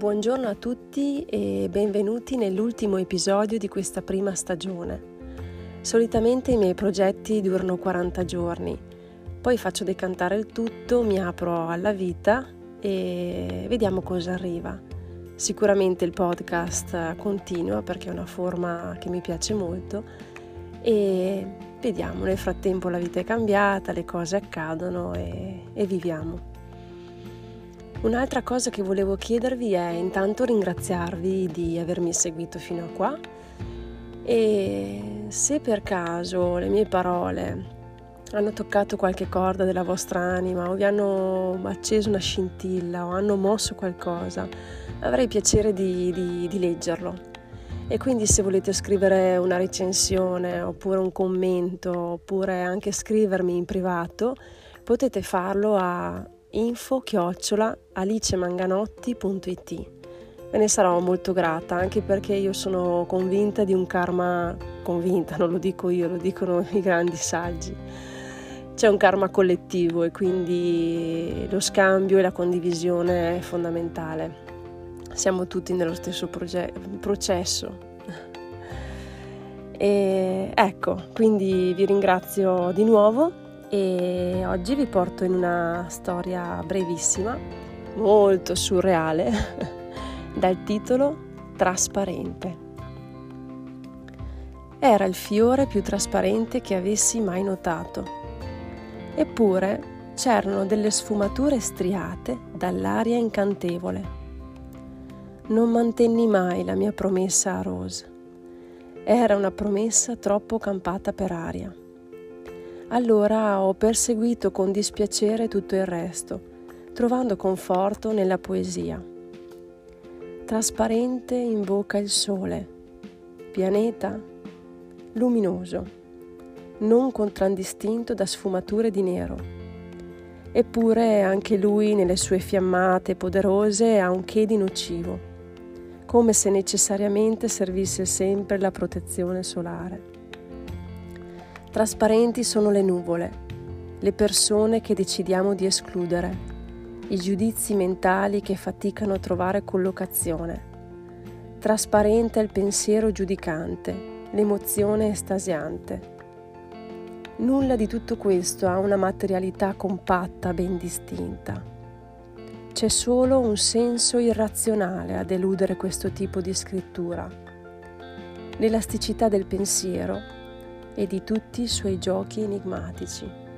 Buongiorno a tutti e benvenuti nell'ultimo episodio di questa prima stagione. Solitamente i miei progetti durano 40 giorni, poi faccio decantare il tutto, mi apro alla vita e vediamo cosa arriva. Sicuramente il podcast continua perché è una forma che mi piace molto e vediamo, nel frattempo la vita è cambiata, le cose accadono e, e viviamo. Un'altra cosa che volevo chiedervi è intanto ringraziarvi di avermi seguito fino a qua e se per caso le mie parole hanno toccato qualche corda della vostra anima o vi hanno acceso una scintilla o hanno mosso qualcosa, avrei piacere di, di, di leggerlo. E quindi se volete scrivere una recensione oppure un commento oppure anche scrivermi in privato, potete farlo a info-alicemanganotti.it. Ve ne sarò molto grata anche perché io sono convinta di un karma, convinta, non lo dico io, lo dicono i grandi saggi. C'è un karma collettivo e quindi lo scambio e la condivisione è fondamentale. Siamo tutti nello stesso proge- processo. E ecco, quindi vi ringrazio di nuovo e oggi vi porto in una storia brevissima, molto surreale, dal titolo Trasparente. Era il fiore più trasparente che avessi mai notato. Eppure c'erano delle sfumature striate dall'aria incantevole. Non mantenni mai la mia promessa a Rose. Era una promessa troppo campata per aria. Allora ho perseguito con dispiacere tutto il resto, trovando conforto nella poesia. Trasparente invoca il sole, pianeta luminoso, non contraddistinto da sfumature di nero. Eppure anche lui nelle sue fiammate poderose ha un che di nocivo, come se necessariamente servisse sempre la protezione solare. Trasparenti sono le nuvole, le persone che decidiamo di escludere, i giudizi mentali che faticano a trovare collocazione. Trasparente è il pensiero giudicante, l'emozione estasiante. Nulla di tutto questo ha una materialità compatta ben distinta. C'è solo un senso irrazionale a deludere questo tipo di scrittura. L'elasticità del pensiero e di tutti i suoi giochi enigmatici.